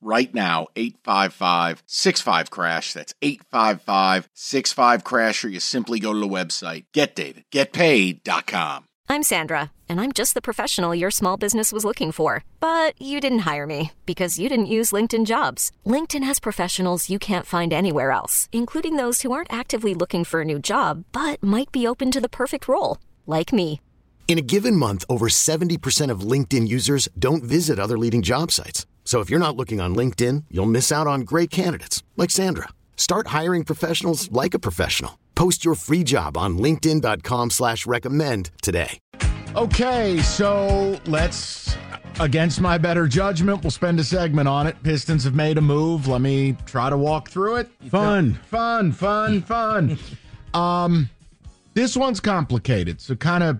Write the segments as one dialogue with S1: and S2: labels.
S1: right now 855 65 crash. That's 855 65 crash or you simply go to the website. Getdavidgetpaid.com
S2: I'm Sandra and I'm just the professional your small business was looking for. But you didn't hire me because you didn't use LinkedIn jobs. LinkedIn has professionals you can't find anywhere else including those who aren't actively looking for a new job but might be open to the perfect role like me.
S3: In a given month over 70% of LinkedIn users don't visit other leading job sites so if you're not looking on LinkedIn, you'll miss out on great candidates like Sandra. Start hiring professionals like a professional. Post your free job on LinkedIn.com slash recommend today.
S4: Okay, so let's against my better judgment, we'll spend a segment on it. Pistons have made a move. Let me try to walk through it.
S5: Fun.
S4: Fun, fun, fun. um this one's complicated, so kind of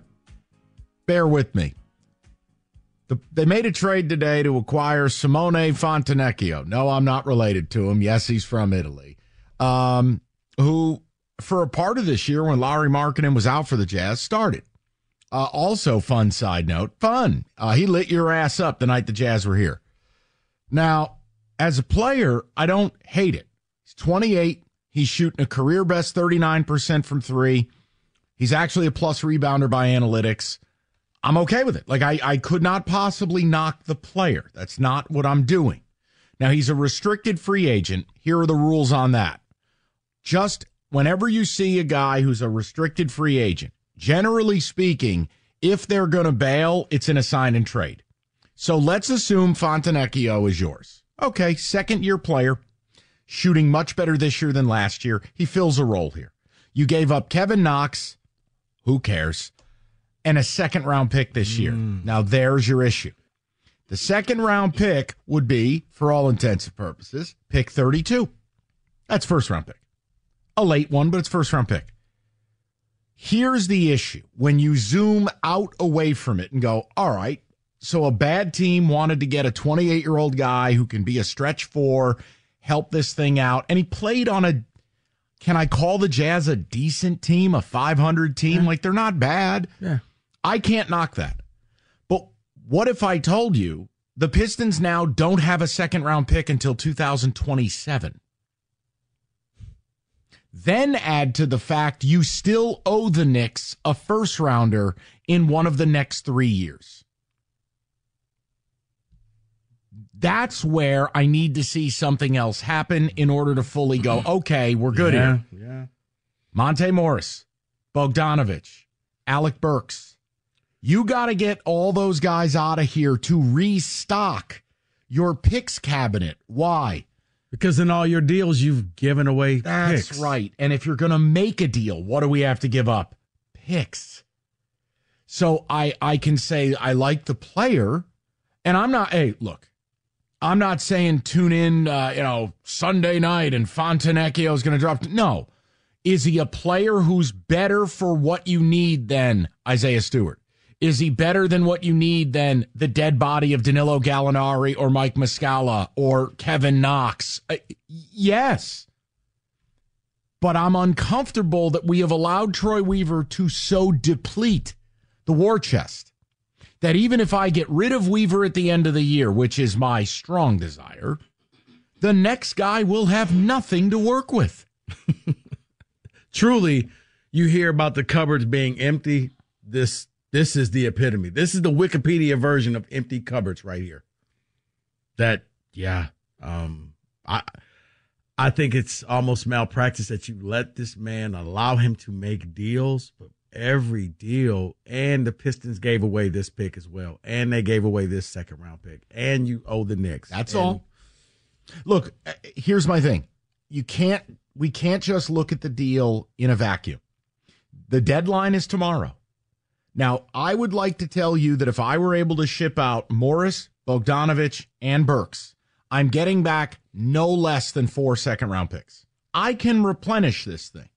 S4: bear with me. The, they made a trade today to acquire Simone Fontecchio. No, I'm not related to him. Yes, he's from Italy. Um, who, for a part of this year when Lauri Markkanen was out for the Jazz, started. Uh, also, fun side note, fun. Uh, he lit your ass up the night the Jazz were here. Now, as a player, I don't hate it. He's 28. He's shooting a career best 39% from three. He's actually a plus rebounder by analytics. I'm okay with it. Like I, I could not possibly knock the player. That's not what I'm doing. Now he's a restricted free agent. Here are the rules on that. Just whenever you see a guy who's a restricted free agent, generally speaking, if they're going to bail, it's in a sign and trade. So let's assume Fontecchio is yours. Okay, second year player, shooting much better this year than last year. He fills a role here. You gave up Kevin Knox. Who cares? And a second round pick this year. Mm. Now there's your issue. The second round pick would be, for all intents and purposes, pick 32. That's first round pick. A late one, but it's first round pick. Here's the issue. When you zoom out away from it and go, all right, so a bad team wanted to get a 28 year old guy who can be a stretch four, help this thing out. And he played on a, can I call the Jazz a decent team, a 500 team? Yeah. Like they're not bad.
S5: Yeah.
S4: I can't knock that. But what if I told you the Pistons now don't have a second round pick until 2027? Then add to the fact you still owe the Knicks a first rounder in one of the next three years. That's where I need to see something else happen in order to fully go, okay, we're good
S5: yeah,
S4: here.
S5: Yeah.
S4: Monte Morris, Bogdanovich, Alec Burks, you got to get all those guys out of here to restock your picks cabinet. Why?
S5: Because in all your deals, you've given away
S4: That's
S5: picks.
S4: right. And if you're going to make a deal, what do we have to give up? Picks. So I, I can say I like the player, and I'm not, hey, look, I'm not saying tune in, uh, you know, Sunday night and Fontecchio is going to drop. No. Is he a player who's better for what you need than Isaiah Stewart? Is he better than what you need than the dead body of Danilo Gallinari or Mike Muscala or Kevin Knox? Uh, yes. But I'm uncomfortable that we have allowed Troy Weaver to so deplete the war chest that even if I get rid of Weaver at the end of the year, which is my strong desire, the next guy will have nothing to work with.
S5: Truly, you hear about the cupboards being empty. This this is the epitome. This is the Wikipedia version of empty cupboards right here. That, yeah, um, I, I think it's almost malpractice that you let this man allow him to make deals, but every deal, and the Pistons gave away this pick as well, and they gave away this second round pick, and you owe the Knicks.
S4: That's
S5: and,
S4: all. Look, uh, here's my thing. You can't, we can't just look at the deal in a vacuum. The deadline is tomorrow. Now, I would like to tell you that if I were able to ship out Morris, Bogdanovich, and Burks, I'm getting back no less than four second round picks. I can replenish this thing.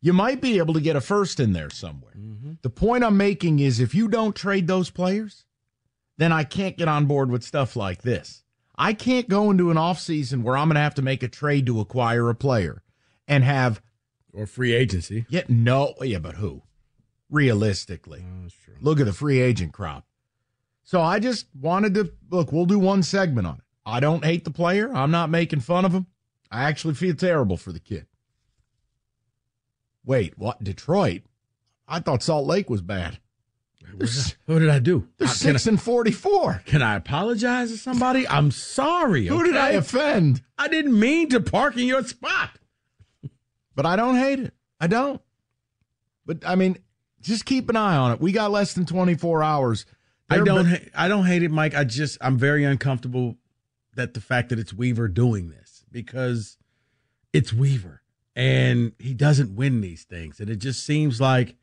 S4: You might be able to get a first in there somewhere. Mm-hmm. The point I'm making is if you don't trade those players, then I can't get on board with stuff like this. I can't go into an offseason where I'm going to have to make a trade to acquire a player and have
S5: or free agency.
S4: Yeah, no, yeah, but who? Realistically,
S5: oh,
S4: look at the free agent crop. So I just wanted to look. We'll do one segment on it. I don't hate the player. I'm not making fun of him. I actually feel terrible for the kid. Wait, what? Detroit? I thought Salt Lake was bad.
S5: What did I do?
S4: They're uh, six I, and forty-four.
S5: Can I apologize to somebody? I'm sorry.
S4: Who did I offend?
S5: I didn't mean to park in your spot.
S4: But I don't hate it. I don't. But I mean, just keep an eye on it. We got less than twenty-four hours.
S5: They're I don't. Be- I don't hate it, Mike. I just I'm very uncomfortable that the fact that it's Weaver doing this because it's Weaver and he doesn't win these things, and it just seems like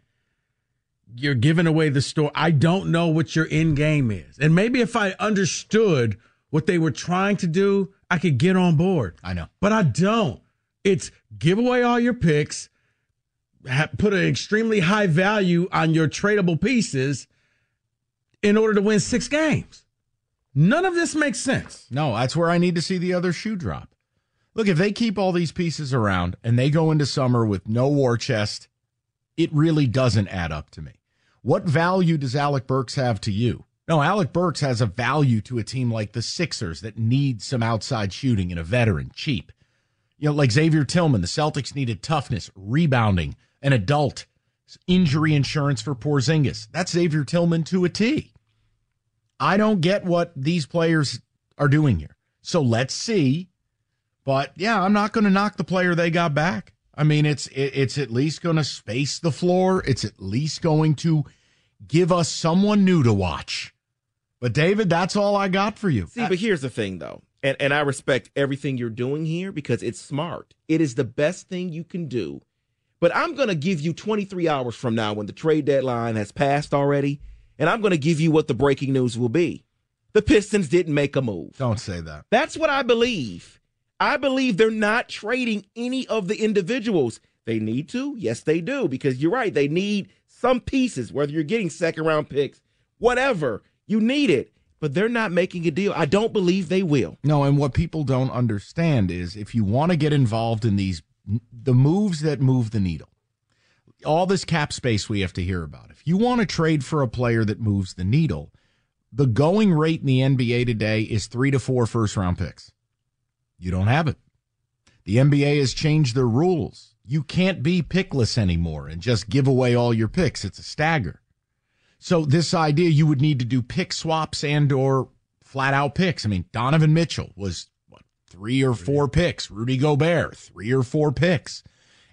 S5: you're giving away the store. I don't know what your end game is. And maybe if I understood what they were trying to do, I could get on board.
S4: I know.
S5: But I don't. It's give away all your picks, put an extremely high value on your tradable pieces in order to win six games. None of this makes sense.
S4: No, that's where I need to see the other shoe drop. Look, if they keep all these pieces around and they go into summer with no war chest, it really doesn't add up to me. What value does Alec Burks have to you? No, Alec Burks has a value to a team like the Sixers that need some outside shooting and a veteran, cheap. You know, like Xavier Tillman, the Celtics needed toughness, rebounding, an adult, injury insurance for Porzingis. That's Xavier Tillman to a T. I don't get what these players are doing here. So let's see. But yeah, I'm not going to knock the player they got back. I mean, it's it's at least going to space the floor. It's at least going to give us someone new to watch. But David, that's all I got for you.
S6: See, but here's the thing though. And and I respect everything you're doing here because it's smart. It is the best thing you can do. But I'm going to give you 23 hours from now when the trade deadline has passed already, and I'm going to give you what the breaking news will be. The Pistons didn't make a move.
S4: Don't say that.
S6: That's what I believe. I believe they're not trading any of the individuals. They need to. Yes, they do because you're right. They need some pieces, whether you're getting second round picks, whatever, you need it. But they're not making a deal. I don't believe they will.
S4: No, and what people don't understand is if you want to get involved in these, the moves that move the needle, all this cap space we have to hear about. If you want to trade for a player that moves the needle, the going rate in the NBA today is three to four first round picks. You don't have it. The NBA has changed their rules you can't be pickless anymore and just give away all your picks. It's a stagger. So this idea you would need to do pick swaps and or flat out picks. I mean, Donovan Mitchell was three or four picks. Rudy Gobert, three or four picks.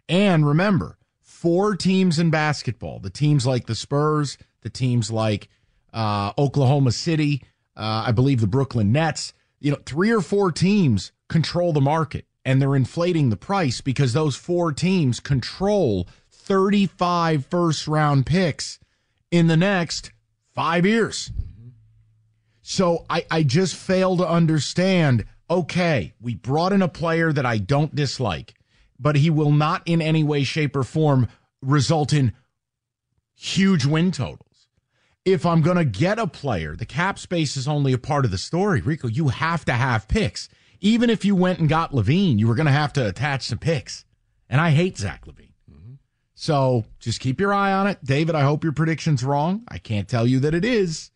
S4: And remember, four teams in basketball, the teams like the Spurs, the teams like uh, Oklahoma City, uh, I believe the Brooklyn Nets, you know, three or four teams control the market and they're inflating the price because those four teams control 35 first round picks in the next five years. So I, I just fail to understand. Okay, we brought in a player that I don't dislike, but he will not in any way, shape, or form result in huge win totals. If I'm going to get a player, the cap space is only a part of the story. Rico, you have to have picks even if you went and got LaVine, you were going to have to attach some picks. And I hate Zach LaVine. So just keep your eye on it. David, I hope your prediction's wrong. I can't tell you that it is.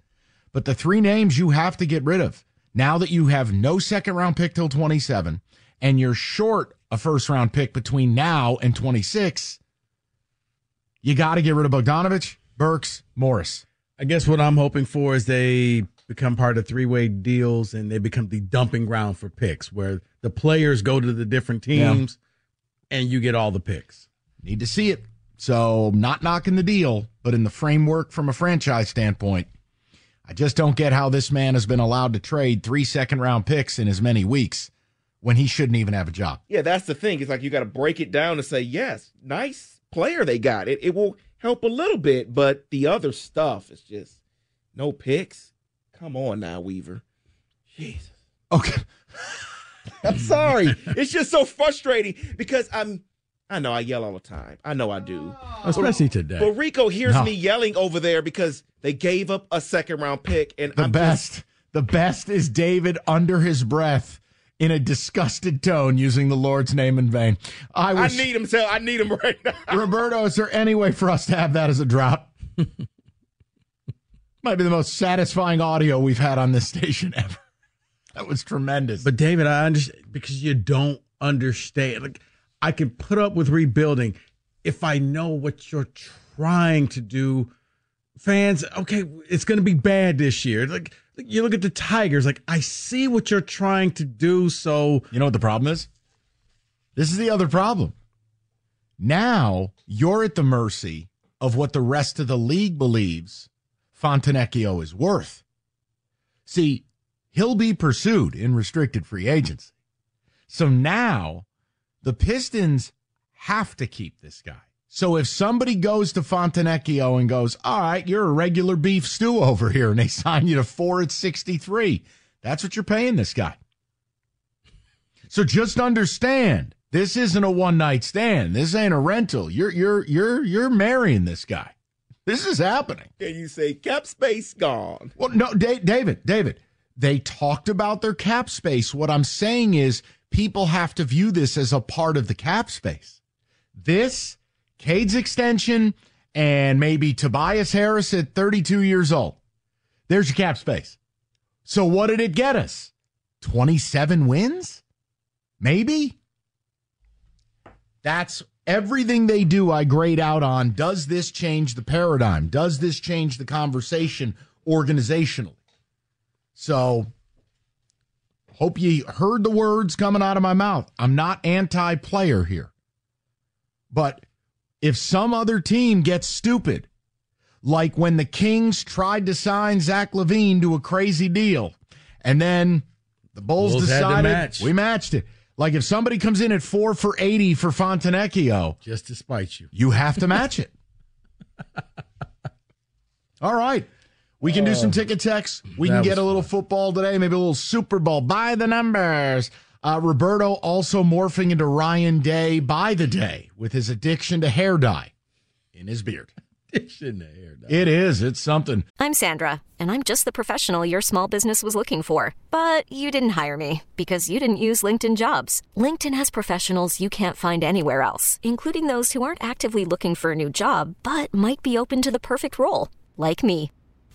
S4: But the three names you have to get rid of now that you have no second round pick till 27 and you're short a first round pick between now and 26, you got to get rid of Bogdanovich, Burks, Morris.
S5: I guess what I'm hoping for is they become part of three way deals and they become the dumping ground for picks where the players go to the different teams yeah. and you get all the picks.
S4: Need to see it. So, not knocking the deal, but in the framework from a franchise standpoint, I just don't get how this man has been allowed to trade three second round picks in as many weeks when he shouldn't even have a job.
S6: Yeah, that's the thing. It's like you got to break it down and say, yes, nice player they got. It, it will help a little bit, but the other stuff is just no picks. Come on now, Weaver. Jesus.
S4: Okay.
S6: I'm sorry. it's just so frustrating because I'm I know I yell all the time. I know I do. Oh.
S5: Especially today.
S6: But Rico hears
S4: No.
S6: me yelling over there because they gave up a second round pick, and
S4: The
S6: I'm
S4: best,
S6: Just,
S4: the best is David under his breath in a disgusted tone using the Lord's name in vain. I
S6: I need him. So I need him right now.
S4: Roberto, is there any way for us to have that as a drop? Might be the most satisfying audio we've had on this station ever. That was tremendous.
S5: But David, I understand because you don't understand. Like I can put up with rebuilding if I know what you're trying to do. Fans, okay, it's going to be bad this year. Like you look at the Tigers, like I see what you're trying to do. So
S4: you know what the problem is? This is the other problem. Now you're at the mercy of what the rest of the league believes Fontenecchio is worth. See, he'll be pursued in restricted free agency. So now the Pistons have to keep this guy. So if somebody goes to Fontenecchio and goes, all right, you're a regular beef stew over here, and they sign you to four at 63, that's what you're paying this guy. So just understand, this isn't a one night stand. This ain't a rental. You're you're you're you're marrying this guy. This is happening.
S6: Can you say cap space gone?
S4: Well, no, Da- David, David, they talked about their cap space. What I'm saying is people have to view this as a part of the cap space. This, Cade's extension, and maybe Tobias Harris at 32 years old. There's your cap space. So what did it get us? 27 wins? Maybe? That's everything they do, I grade out on. Does this change the paradigm? Does this change the conversation organizationally? So, hope you heard the words coming out of my mouth. I'm not anti player here. But if some other team gets stupid, like when the Kings tried to sign Zach LaVine to a crazy deal, and then the Bulls,
S5: Bulls
S4: decided
S5: match.
S4: we matched it. Like if somebody comes in at four for 80 for Fontenecchio,
S5: just to spite you.
S4: you have to match it. All right. We can do some ticket texts. We can get a little football today, maybe a little Super Bowl. By the numbers. Uh, Roberto also morphing into Ryan Day by the day with his addiction to hair dye in his beard.
S5: Shouldn't have aired that.
S4: It is. It's something.
S2: I'm Sandra, and I'm just the professional your small business was looking for. But you didn't hire me because you didn't use LinkedIn jobs. LinkedIn has professionals you can't find anywhere else, including those who aren't actively looking for a new job but might be open to the perfect role, like me.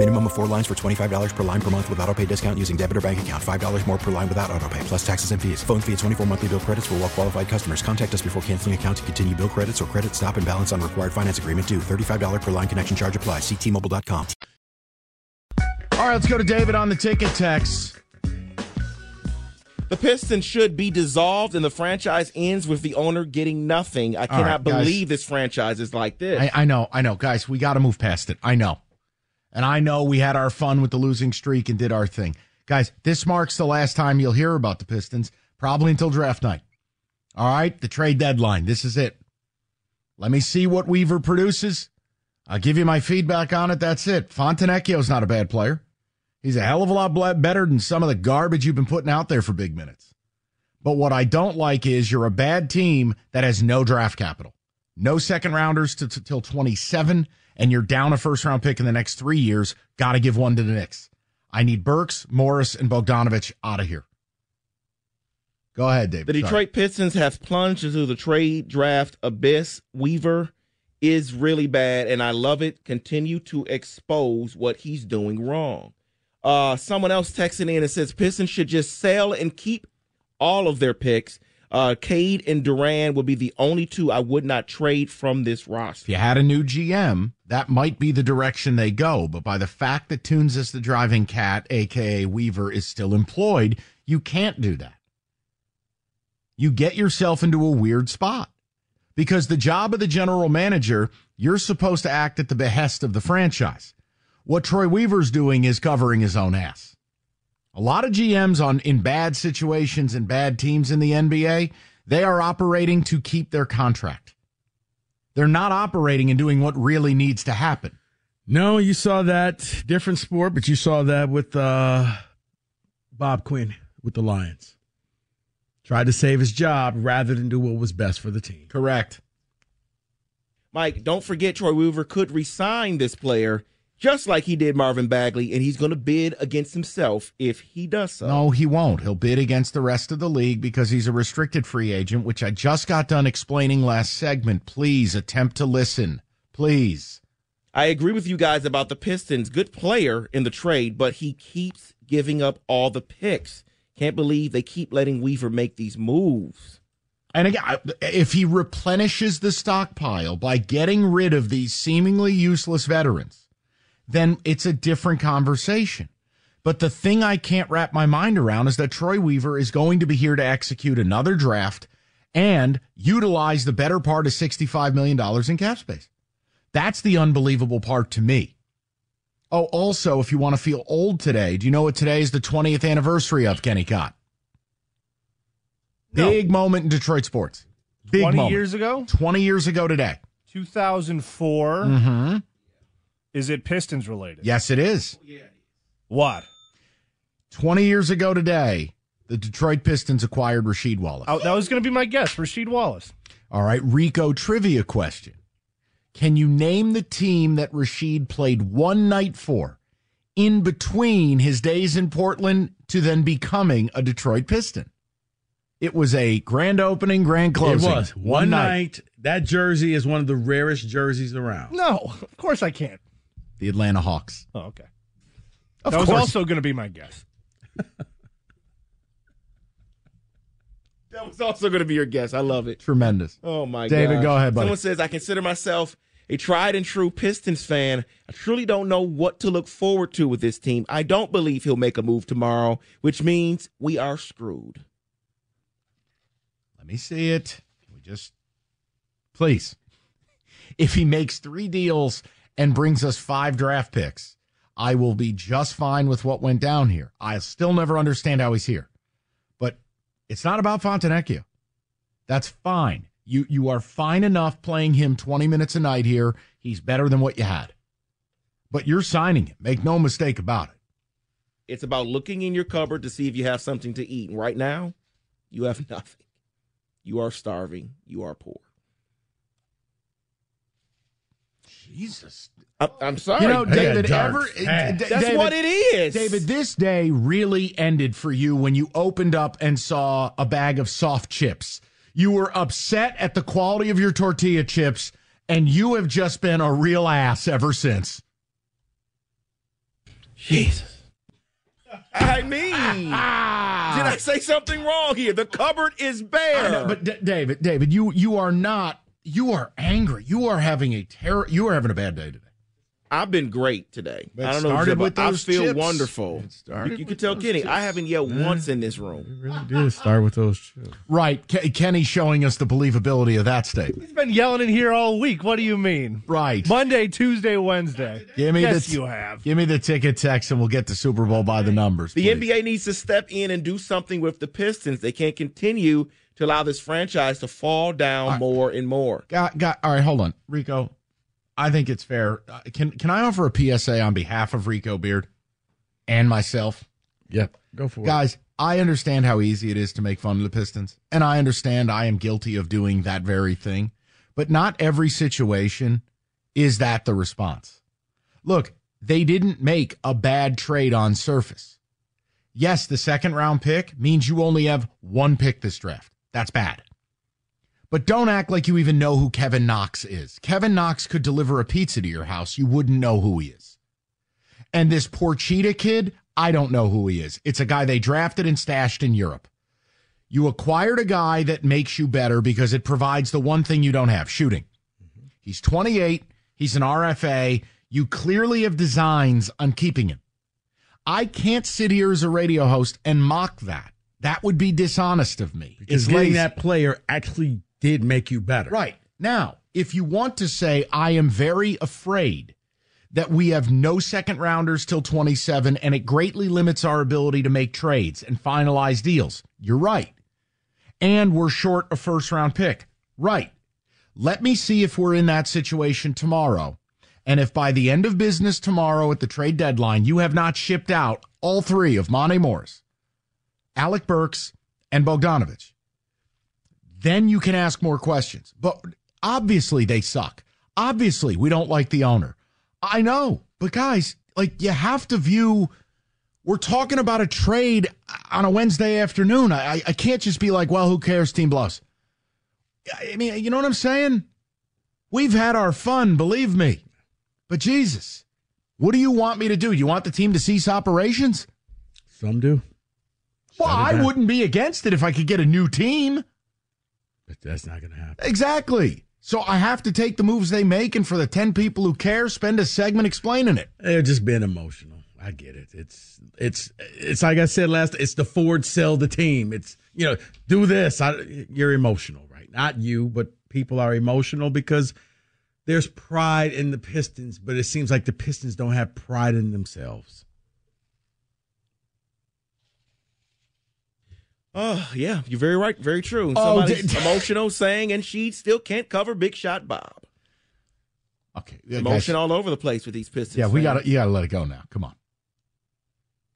S7: Minimum of four lines for $25 per line per month with auto pay discount using debit or bank account. $5 more per line without auto pay, plus taxes and fees. Phone fee at 24 monthly bill credits for well qualified customers. Contact us before canceling account to continue bill credits or credit stop and balance on required finance agreement due. $35 per line connection charge applies. Ctmobile.com.
S4: All right, let's go to David on the ticket text.
S6: The Pistons should be dissolved and the franchise ends with the owner getting nothing. I cannot
S4: right, guys.
S6: believe this franchise is like this.
S4: I, I know, I know, guys. We got to move past it. I know, and I know we had our fun with the losing streak and did our thing, guys. This marks the last time you'll hear about the Pistons, probably until draft night. All right, the trade deadline. This is it. Let me see what Weaver produces. I'll give you my feedback on it. That's it. Fontenecchio's not a bad player. He's a hell of a lot better than some of the garbage you've been putting out there for big minutes. But what I don't like is you're a bad team that has no draft capital, no second rounders till 27, and you're down a first round pick in the next three years. Got to give one to the Knicks. I need Burks, Morris, and Bogdanovich out of here. Go ahead, David.
S6: The
S4: Sorry.
S6: Detroit Pistons have plunged into the trade draft abyss. Weaver is really bad, and I love it. Continue to expose what he's doing wrong. Uh, someone else texting in and says Pistons should just sell and keep all of their picks. Uh, Cade and Duren would be the only two I would not trade from this roster.
S4: If you had a new GM, that might be the direction they go. But by the fact that Tunes is the driving cat, aka Weaver, is still employed, you can't do that. You get yourself into a weird spot because the job of the general manager, you're supposed to act at the behest of the franchise. What Troy Weaver's doing is covering his own ass. A lot of GMs on in bad situations and bad teams in the NBA, they are operating to keep their contract. They're not operating and doing what really needs to happen.
S5: No, you saw that different sport, but you saw that with uh, Bob Quinn with the Lions. Tried to save his job rather than do what was best for the team.
S4: Correct.
S6: Mike, don't forget Troy Weaver could resign this player just like he did Marvin Bagley, and he's going to bid against himself if he does so.
S4: No, he won't. He'll bid against the rest of the league because he's a restricted free agent, which I just got done explaining last segment. Please attempt to listen. Please.
S6: I agree with you guys about the Pistons. Good player in the trade, but he keeps giving up all the picks. Can't believe they keep letting Weaver make these moves.
S4: And again, if he replenishes the stockpile by getting rid of these seemingly useless veterans, then it's a different conversation. But the thing I can't wrap my mind around is that Troy Weaver is going to be here to execute another draft and utilize the better part of $65 million in cap space. That's the unbelievable part to me. Oh, also, if you want to feel old today, do you know what today is the 20th anniversary of Kenny Cott?
S8: No.
S4: Big moment in Detroit sports. Big
S8: 20
S4: moment.
S8: years ago?
S4: 20 years ago today.
S8: 2004.
S4: Mm-hmm.
S8: Is it Pistons related?
S4: Yes, oh, it is.
S8: What?
S4: 20 years ago today, the Detroit Pistons acquired Rasheed Wallace.
S8: Oh, that was going to be my guess, Rasheed Wallace.
S4: All right, Rico trivia question. Can you name the team that Rasheed played one night for in between his days in Portland to then becoming a Detroit Piston? It was a grand opening, grand closing.
S5: It was one, night. That jersey is one of the rarest jerseys around.
S8: No, of course I can't.
S4: The Atlanta Hawks.
S8: Oh, okay.
S4: Of
S8: that was also going to be my guess.
S6: That was also going to be your guess. I love it.
S4: Tremendous.
S6: Oh my god.
S4: David, go ahead, buddy.
S6: Someone says I consider myself a tried and true Pistons fan. I truly don't know what to look forward to with this team. I don't believe he'll make a move tomorrow, which means we are screwed.
S4: Let me see it. Can we just please? If he makes three deals and brings us five draft picks, I will be just fine with what went down here. I'll still never understand how he's here. But it's not about Fontenecchio. That's fine. You you are fine enough playing him 20 minutes a night here. He's better than what you had. But you're signing him. Make no mistake about it.
S6: It's about looking in your cupboard to see if you have something to eat. And right now, you have nothing. You are starving. You are poor.
S4: Jesus.
S6: I, I'm sorry.
S4: You know, David,
S5: dark
S4: ever. D-
S6: That's
S4: David-
S6: what it is.
S4: David, this day really ended for you when you opened up and saw a bag of soft chips. You were upset at the quality of your tortilla chips, and you have just been a real ass ever since.
S6: Jesus. I mean, did I say something wrong here? The cupboard is bare.
S4: I know, but D- David, David, you you are not. You are angry. You are having a terror. You are having a bad day today.
S6: I've been great today.
S4: It
S6: I don't know.
S4: started
S6: What
S4: with
S6: I
S4: those
S6: feel
S4: chips.
S6: wonderful.
S4: It started
S6: You, you can tell Kenny,
S4: chips.
S6: I haven't yelled once in this room.
S5: really did start with those chips.
S4: Right, Ke- Kenny showing us the believability of that statement.
S8: He's been yelling in here all week. What do you mean?
S4: Right.
S8: Monday, Tuesday, Wednesday.
S4: Give me
S8: yes,
S4: the
S8: you have.
S4: Give me the ticket text, and we'll get the Super Bowl by the numbers.
S6: The
S4: please.
S6: NBA needs to step in and do something with the Pistons. They can't continue to allow this franchise to fall down more and more.
S4: Got, got, all right, hold on, Rico. I think it's fair. Uh, Can can I offer a PSA on behalf of Rico Beard and myself?
S5: Yep. Go for it.
S4: Guys, I understand how easy it is to make fun of the Pistons, and I understand I am guilty of doing that very thing. But not every situation is that the response. Look, they didn't make a bad trade on surface. Yes, the second round pick means you only have one pick this draft. That's bad. But don't act like you even know who Kevin Knox is. Kevin Knox could deliver a pizza to your house. You wouldn't know who he is. And this poor cheetah kid, I don't know who he is. It's a guy they drafted and stashed in Europe. You acquired a guy that makes you better because it provides the one thing you don't have shooting. Mm-hmm. He's 28. He's an RFA. You clearly have designs on keeping him. I can't sit here as a radio host and mock that. That would be dishonest of me.
S5: Because
S4: lazy.
S5: that player actually did make you better.
S4: Right. Now, if you want to say, I am very afraid that we have no second rounders till 27 and it greatly limits our ability to make trades and finalize deals, you're right. And we're short a first round pick. Right. Let me see if we're in that situation tomorrow. And if by the end of business tomorrow at the trade deadline, you have not shipped out all three of Monte Morris, Alec Burks, and Bogdanovich, then you can ask more questions. But obviously they suck. Obviously we don't like the owner. I know, but guys, like you have to view. We're talking about a trade on a Wednesday afternoon. I I can't just be like, well, who cares? Team blows. I mean, you know what I'm saying? We've had our fun, believe me. But Jesus, what do you want me to do? You want the team to cease operations?
S5: Some do.
S4: Well, I wouldn't be against it if I could get a new team.
S5: But that's not going to happen.
S4: Exactly. So I have to take the moves they make, and for the 10 people who care, spend a segment explaining it.
S5: They're just being emotional. I get it. It's it's it's like I said last. It's the Ford sell the team. It's you know do this. I, you're emotional, right? Not you, but people are emotional because there's pride in the Pistons, but it seems like the Pistons don't have pride in themselves.
S6: Oh, yeah, you're very right. Very true.
S4: Oh,
S6: Somebody's emotional saying, and she still can't cover Big Shot Bob.
S4: Okay.
S6: Emotion all over the place with these Pistons.
S4: Yeah, we got you got to let it go now. Come on.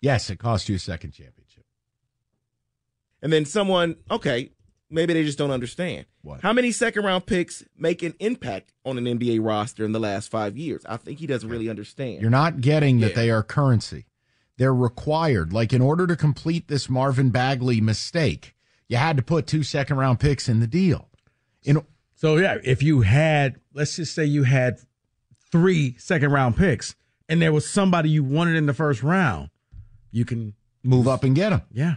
S4: Yes, it cost you a second championship.
S6: And then someone, okay, maybe they just don't understand.
S4: What?
S6: How many second round picks make an impact on an NBA roster in the last five years? I think he doesn't really understand.
S4: You're not getting that
S6: Yeah.
S4: they are currency. They're required. Like in order to complete this Marvin Bagley mistake, you had to put two second round picks in the deal. In
S5: So yeah, if you had, let's just say you had three second round picks, and there was somebody you wanted in the first round, you can
S4: move up and get them.
S5: Yeah.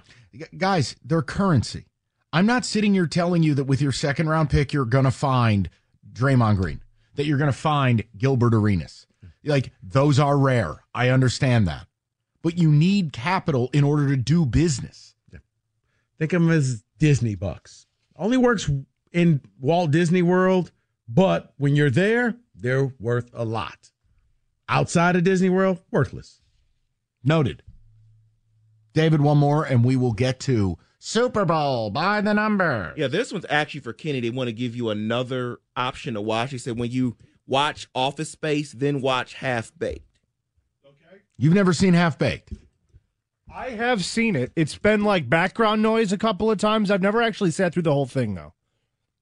S4: Guys, they're currency. I'm not sitting here telling you that with your second round pick, you're going to find Draymond Green, that you're going to find Gilbert Arenas. Like, those are rare. I understand that. But you need capital in order to do business.
S5: Think of them as Disney bucks. Only works in Walt Disney World, but when you're there, they're worth a lot. Outside of Disney World, worthless.
S4: Noted. David, one more, and we will get to Super Bowl by the number.
S6: Yeah, this one's actually for Kenny. They want to give you another option to watch. He said when you watch Office Space, then watch Half Baked.
S4: You've never seen Half Baked.
S8: I have seen it. It's been like background noise a couple of times. I've never actually sat through the whole thing though.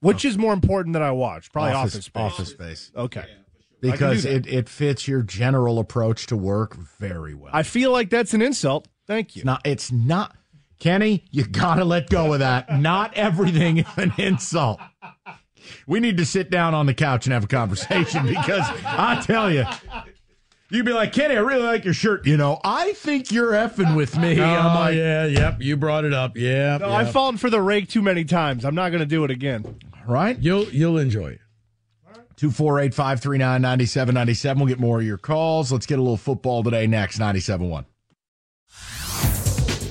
S8: Which oh. is more important that I watch? Probably Office, Space.
S4: Office Space.
S8: Okay.
S4: Because
S8: I can
S4: it, it fits your general approach to work very well.
S8: I feel like that's an insult. Thank you.
S4: It's not. It's not. Kenny, you gotta let go of that. Not everything is an insult. We need to sit down on the couch and have a conversation because I tell you, you'd be like, Kenny, I really like your shirt. You know, I think you're effing with me.
S5: Oh,
S4: I'm like,
S5: yeah, yep. You brought it up. Yeah.
S8: No, I've fallen for the rake too many times. I'm not going to do it again.
S4: right?
S5: You'll you'll enjoy it.
S4: 248 539 9797. We'll get more of your calls. Let's get a little football today next. 97.1.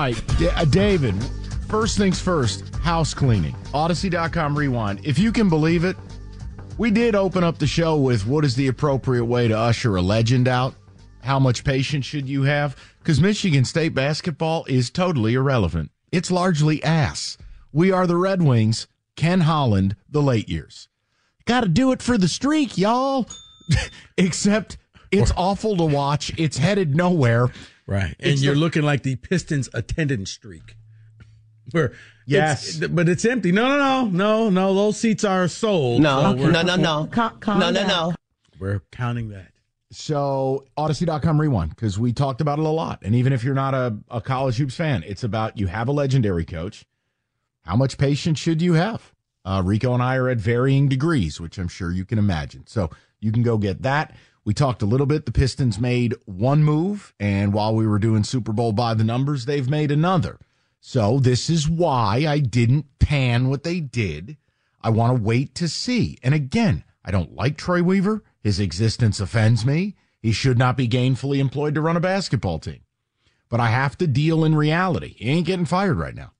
S4: Right, D- uh, David, first things first, house cleaning. Audacy.com rewind. If you can believe it, we did open up the show with what is the appropriate way to usher a legend out. how much patience should you have? Because Michigan State basketball is totally irrelevant. It's largely ass. We are the Red Wings, Ken Holland, the late years. Got to do it for the streak, y'all. Except it's awful to watch. It's headed nowhere.
S5: Right. And
S4: It's
S5: you're
S4: the-
S5: looking like the Pistons attendance streak. Where
S4: Yes.
S5: it's- but it's empty. No, no, no, no, no. Those seats are sold.
S9: No,
S5: so we're-
S9: no, no, no. no, no, no.
S5: We're counting that.
S4: So, Audacy.com rewind, because we talked about it a lot. And even if you're not a, a college hoops fan, it's about you have a legendary coach. How much patience should you have? Uh, Rico and I are at varying degrees, which I'm sure you can imagine. So, you can go get that. We talked a little bit. The Pistons made one move, and while we were doing Super Bowl by the numbers, they've made another. So, this is why I didn't pan what they did. I want to wait to see. And again, I don't like Troy Weaver. His existence offends me. He should not be gainfully employed to run a basketball team. But I have to deal in reality. He ain't getting fired right now.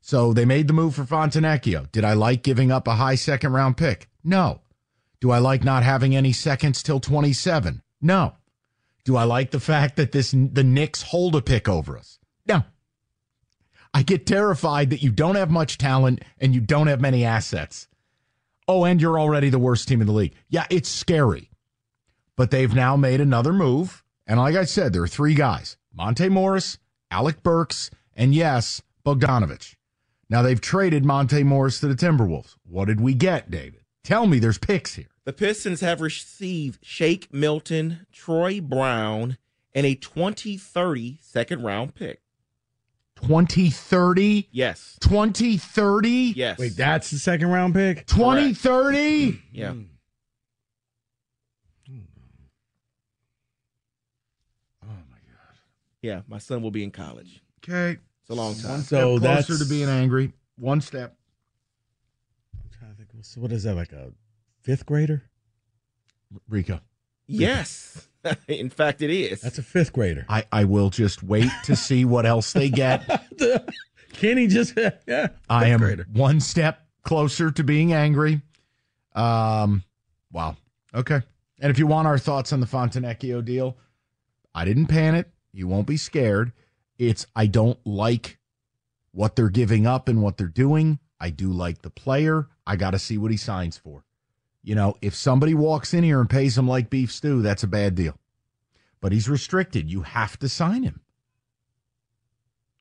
S4: So they made the move for Fontenecchio. Did I like giving up a high second round pick? No. Do I like not having any seconds till 27? No. Do I like the fact that this the Knicks hold a pick over us? No. I get terrified that you don't have much talent and you don't have many assets. Oh, and you're already the worst team in the league. Yeah, it's scary. But they've now made another move. And like I said, there are three guys Monte Morris, Alec Burks, and yes, Bogdanovich. Now they've traded Monte Morris to the Timberwolves. What did we get, David? Tell me there's picks here.
S6: The Pistons have received Shake Milton, Troy Brown, and a 2030 second round pick.
S4: 2030?
S6: Yes.
S4: 2030?
S6: Yes.
S5: Wait, that's the second round pick?
S4: 2030?
S6: Yeah. Mm. Oh my god. Yeah, my son will be in college.
S4: Okay.
S6: It's a long time.
S4: One
S5: So
S4: step
S5: that's-
S4: closer to being angry. One step.
S5: I'm trying to think. So what is that, like a fifth grader?
S4: Rico.
S6: Yes. in fact, it is.
S5: That's a fifth grader.
S4: I, I will just wait to see what else they get.
S5: Kenny just, yeah.
S4: I am
S5: grader.
S4: one step closer to being angry. Um, wow. Okay. And if you want our thoughts on the Fontenecchio deal, I didn't pan it. You won't be scared. It's I don't like what they're giving up and what they're doing. I do like the player. I got to see what he signs for. You know, if somebody walks in here and pays him like beef stew, that's a bad deal. But he's restricted. You have to sign him.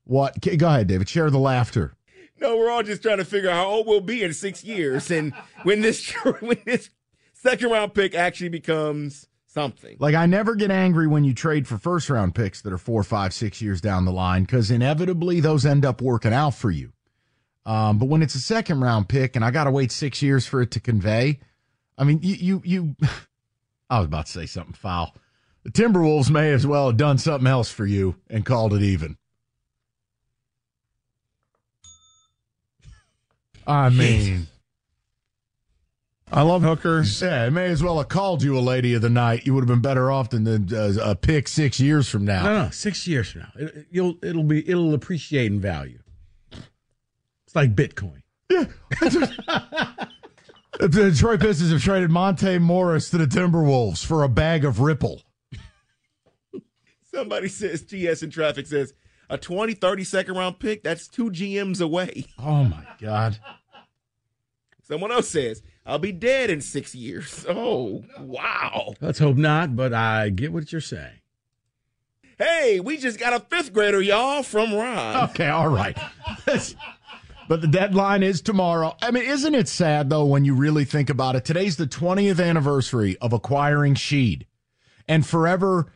S4: What? Go ahead, David. Share the laughter.
S6: No, we're all just trying to figure out how old we'll be in six years, and when this when this second round pick actually becomes something.
S4: Like I never get angry when you trade for first round picks that are four, five, six years down the line because inevitably those end up working out for you. Um, but when it's a second round pick and I got to wait six years for it to convey, I mean, you, you, you. I was about to say something foul. The Timberwolves may as well have done something else for you and called it even. I mean.
S8: I love Hooker.
S4: Yeah, it may as well have called you a lady of the night. You would have been better off than the, uh, a pick six years from now.
S5: No, no, six years from now, it, it- you'll it'll be it'll appreciate in value. It's like Bitcoin.
S4: The Detroit Pistons have traded Monte Morris to the Timberwolves for a bag of Ripple.
S6: Somebody says TS in traffic says a 20, 30 second round pick. That's two GMs away.
S4: Oh my God!
S6: Someone else says I'll be dead in six years. Oh wow!
S5: Let's hope not, but I get what you're saying.
S6: Hey, we just got a fifth grader, y'all, from Ron.
S4: Okay, all right. but the deadline is tomorrow. I mean, isn't it sad though when you really think about it? Today's the 20th anniversary of acquiring Sheed, and forever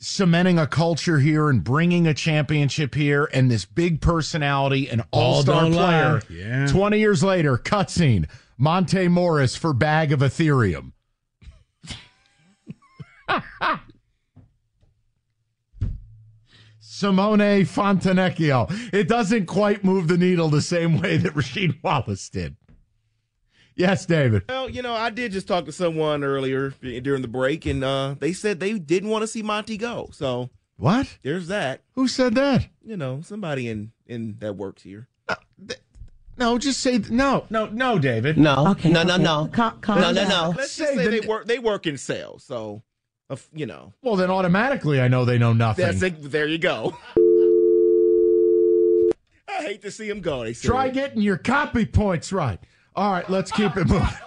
S4: cementing a culture here and bringing a championship here and this big personality and
S5: All
S4: all-star
S5: don't
S4: player.
S5: Yeah.
S4: 20 years later, cutscene. Monte Morris for bag of Ethereum. Simone Fontenecchio. It doesn't quite move the needle the same way that Rasheed Wallace did. Yes, David.
S6: Well, you know, I did just talk to someone earlier during the break, and uh, they said they didn't want to see Monty go. So
S4: What?
S6: there's that.
S4: Who said that?
S6: You know, somebody in in that works here.
S4: No, just say no, no, no, David.
S9: No, no, no, no. No, no, no.
S6: Let's
S4: Say
S6: just say
S4: the-
S6: they work. They work in sales. So Of you know.
S4: Well, then automatically I know they know nothing.
S6: That's it. There you go. I hate to see him go. They
S4: Try getting your copy points right. All right, let's keep it moving.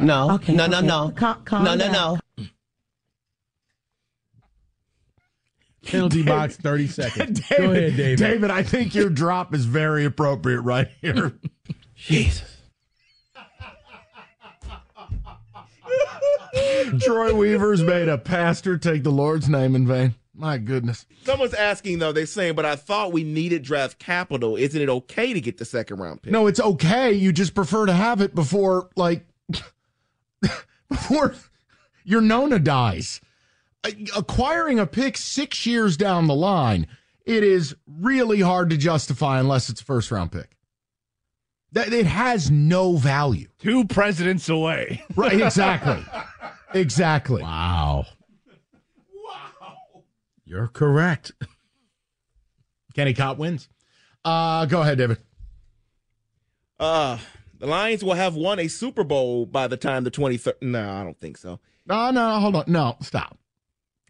S9: No.
S10: Okay,
S9: no, no,
S10: okay.
S9: no.
S10: Cal- calm
S9: no, no,
S10: down.
S9: no.
S5: Penalty box, 30 seconds. Go ahead, David.
S4: David, I think your drop is very appropriate right here.
S6: Jesus.
S4: Troy Weaver's made a pastor take the Lord's name in vain. My goodness.
S6: Someone's asking though. They're saying, but I thought we needed draft capital. Isn't it okay to get the second round pick?
S4: No, it's okay. You just prefer to have it before, like, before your Nona dies. Acquiring a pick six years down the line, it is really hard to justify unless it's a first round pick. That it has no value.
S8: Two presidents away.
S4: Right, exactly. exactly.
S5: Wow. Wow. You're correct.
S4: Kenny Cott wins. Uh, go ahead, David.
S6: Uh, the Lions will have won a Super Bowl by the time the 23rd. No, I don't think so.
S4: No, no, hold on. No, stop.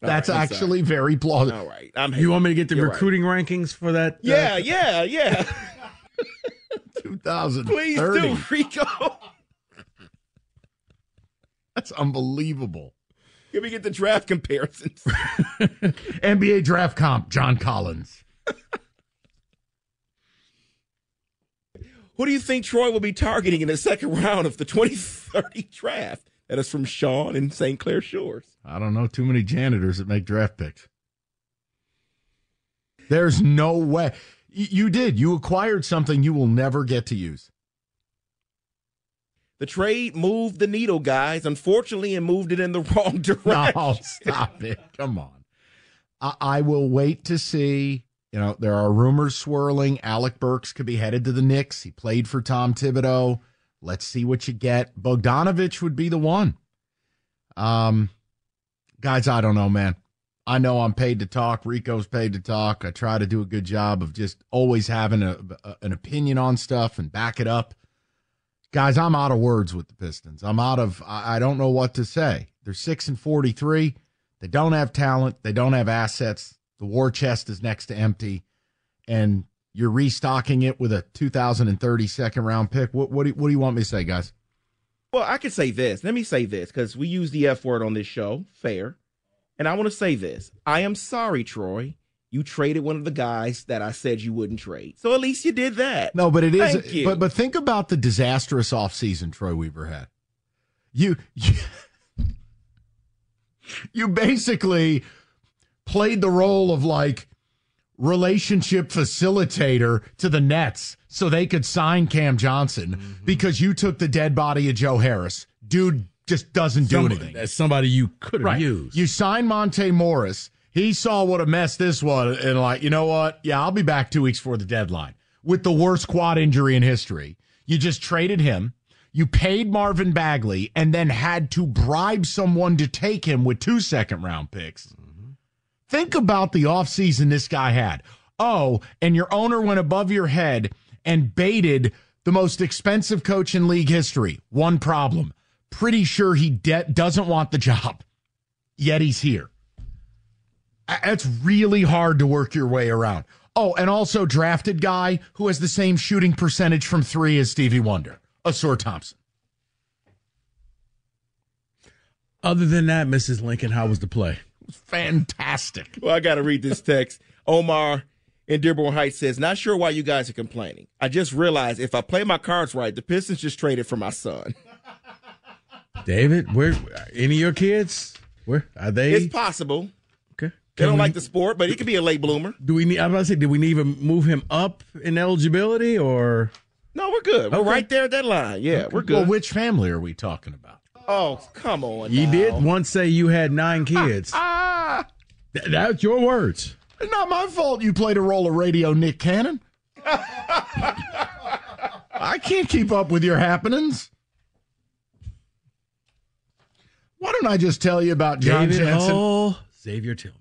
S6: All
S4: That's
S6: right, I'm
S4: actually very plausible.
S6: All right. I'm
S5: You want me to get the
S6: You're right.
S5: recruiting rankings for that? uh,
S6: Yeah, yeah, yeah.
S4: 2030.
S6: Please do, Rico.
S4: That's unbelievable.
S6: Can we get the draft comparisons?
S4: NBA draft comp, John Collins.
S6: Who do you think Troy will be targeting in the second round of the 2030 draft? That is from Sean in St. Clair Shores.
S4: I don't know too many janitors that make draft picks. There's no way. You did. You acquired something you will never get to use.
S6: The trade moved the needle, guys, unfortunately, and moved it in the wrong direction.
S4: No, stop it. Come on. I, I will wait to see. You know, there are rumors swirling. Alec Burks could be headed to the Knicks. He played for Tom Thibodeau. Let's see what you get. Bogdanovich would be the one. Um, guys, I don't know, man. I know I'm paid to talk. Rico's paid to talk. I try to do a good job of just always having a, a- an opinion on stuff and back it up. Guys, I'm out of words with the Pistons. I'm out of. I don't know what to say. They're six and forty-three. They don't have talent. They don't have assets. The war chest is next to empty, and you're restocking it with a 2030 second round pick. What what do, what do you want me to say, guys?
S6: Well, I could say this. Let me say this because we use the F word on this show. Fair. And I want to say this. I am sorry, Troy. You traded one of the guys that I said you wouldn't trade. So at least you did that.
S4: No, but it is.
S6: Thank you.
S4: But but think about the disastrous offseason Troy Weaver had. You you, you basically played the role of like relationship facilitator to the Nets so they could sign Cam Johnson mm-hmm. because you took the dead body of Joe Harris. Dude just doesn't do
S5: Somebody-
S4: anything.
S5: That's somebody you could have
S4: Right.
S5: used.
S4: You signed Monte Morris. He saw what a mess this was and like, you know what? Yeah, I'll be back two weeks before the deadline with the worst quad injury in history. You just traded him. You paid Marvin Bagley and then had to bribe someone to take him with two second round picks. Mm-hmm. Think about the offseason this guy had. Oh, and your owner went above your head and baited the most expensive coach in league history. One problem. Pretty sure he de- doesn't want the job. Yet he's here. It's really hard to work your way around. Oh, and also drafted guy who has the same shooting percentage from three as Stevie Wonder, Ausar Thompson.
S5: Other than that, Mrs. Lincoln, how was the play?
S4: Fantastic.
S6: Well, I got to read this text. Omar in Dearborn Heights says, Not sure why you guys are complaining. I just realized if I play my cards right, the Pistons just traded for my son.
S5: David, where any of your kids? Where are they?
S6: It's possible.
S5: Okay.
S6: They don't
S5: we-
S6: like the sport, but he could be a late bloomer.
S5: Do we need? I was about to say, do we need to move him up in eligibility or?
S6: No, we're good. We're
S5: Okay.
S6: right there at that line. Yeah, we're good.
S4: Well, which family are we talking about?
S6: oh, come on.
S5: You
S6: now.
S5: did once say you had nine kids.
S4: Ah,
S5: Th- that's your words.
S4: It's not my fault you played a role of radio Nick Cannon. I can't keep up with your happenings. Why don't I just tell you about John
S5: David
S4: Jansen?
S5: Hall, Xavier Tillman.